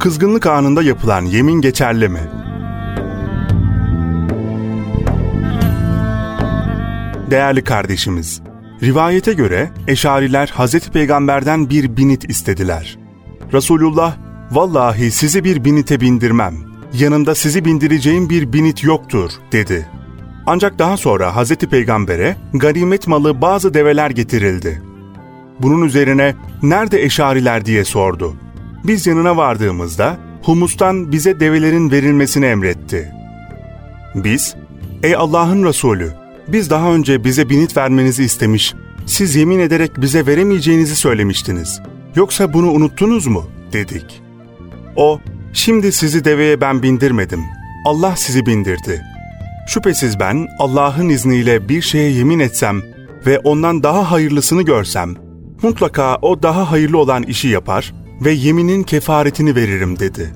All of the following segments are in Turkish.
kızgınlık anında yapılan yemin geçerli mi? Değerli kardeşimiz, rivayete göre Eşariler Hazreti Peygamber'den bir binit istediler. Resulullah, vallahi sizi bir binite bindirmem, yanımda sizi bindireceğim bir binit yoktur, dedi. Ancak daha sonra Hazreti Peygamber'e ganimet malı bazı develer getirildi. Bunun üzerine nerede eşariler diye sordu. Biz yanına vardığımızda humustan bize develerin verilmesini emretti. Biz, ey Allah'ın Resulü, biz daha önce bize binit vermenizi istemiş, siz yemin ederek bize veremeyeceğinizi söylemiştiniz. Yoksa bunu unuttunuz mu? dedik. O, şimdi sizi deveye ben bindirmedim. Allah sizi bindirdi. Şüphesiz ben Allah'ın izniyle bir şeye yemin etsem ve ondan daha hayırlısını görsem, mutlaka o daha hayırlı olan işi yapar ve yeminin kefaretini veririm dedi.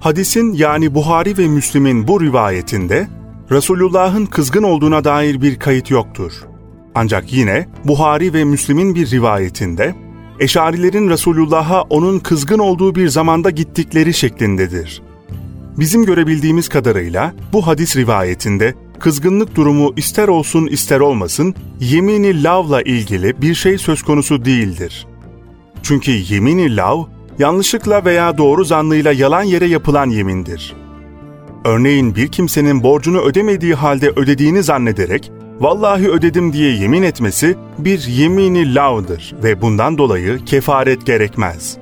Hadisin yani Buhari ve Müslim'in bu rivayetinde Resulullah'ın kızgın olduğuna dair bir kayıt yoktur. Ancak yine Buhari ve Müslim'in bir rivayetinde Eşarilerin Resulullah'a onun kızgın olduğu bir zamanda gittikleri şeklindedir. Bizim görebildiğimiz kadarıyla bu hadis rivayetinde kızgınlık durumu ister olsun ister olmasın yemini lavla ilgili bir şey söz konusu değildir. Çünkü yemini lav yanlışlıkla veya doğru zanlıyla yalan yere yapılan yemindir. Örneğin bir kimsenin borcunu ödemediği halde ödediğini zannederek vallahi ödedim diye yemin etmesi bir yemini lavdır ve bundan dolayı kefaret gerekmez.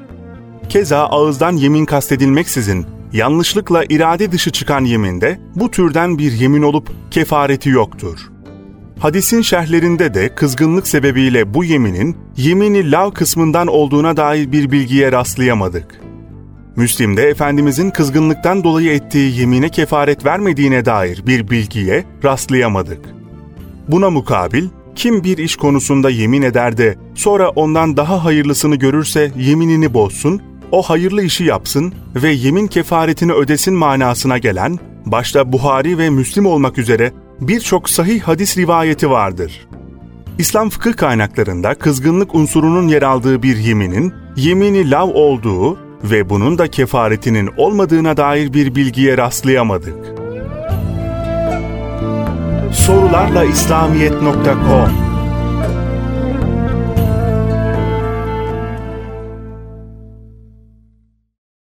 Keza ağızdan yemin kastedilmeksizin yanlışlıkla irade dışı çıkan yeminde bu türden bir yemin olup kefareti yoktur. Hadisin şerhlerinde de kızgınlık sebebiyle bu yeminin yemini lav kısmından olduğuna dair bir bilgiye rastlayamadık. Müslim'de Efendimizin kızgınlıktan dolayı ettiği yemine kefaret vermediğine dair bir bilgiye rastlayamadık. Buna mukabil, kim bir iş konusunda yemin eder de sonra ondan daha hayırlısını görürse yeminini bozsun, o hayırlı işi yapsın ve yemin kefaretini ödesin manasına gelen, başta Buhari ve Müslim olmak üzere birçok sahih hadis rivayeti vardır. İslam fıkıh kaynaklarında kızgınlık unsurunun yer aldığı bir yeminin, yemini lav olduğu ve bunun da kefaretinin olmadığına dair bir bilgiye rastlayamadık. Sorularla İslamiyet.com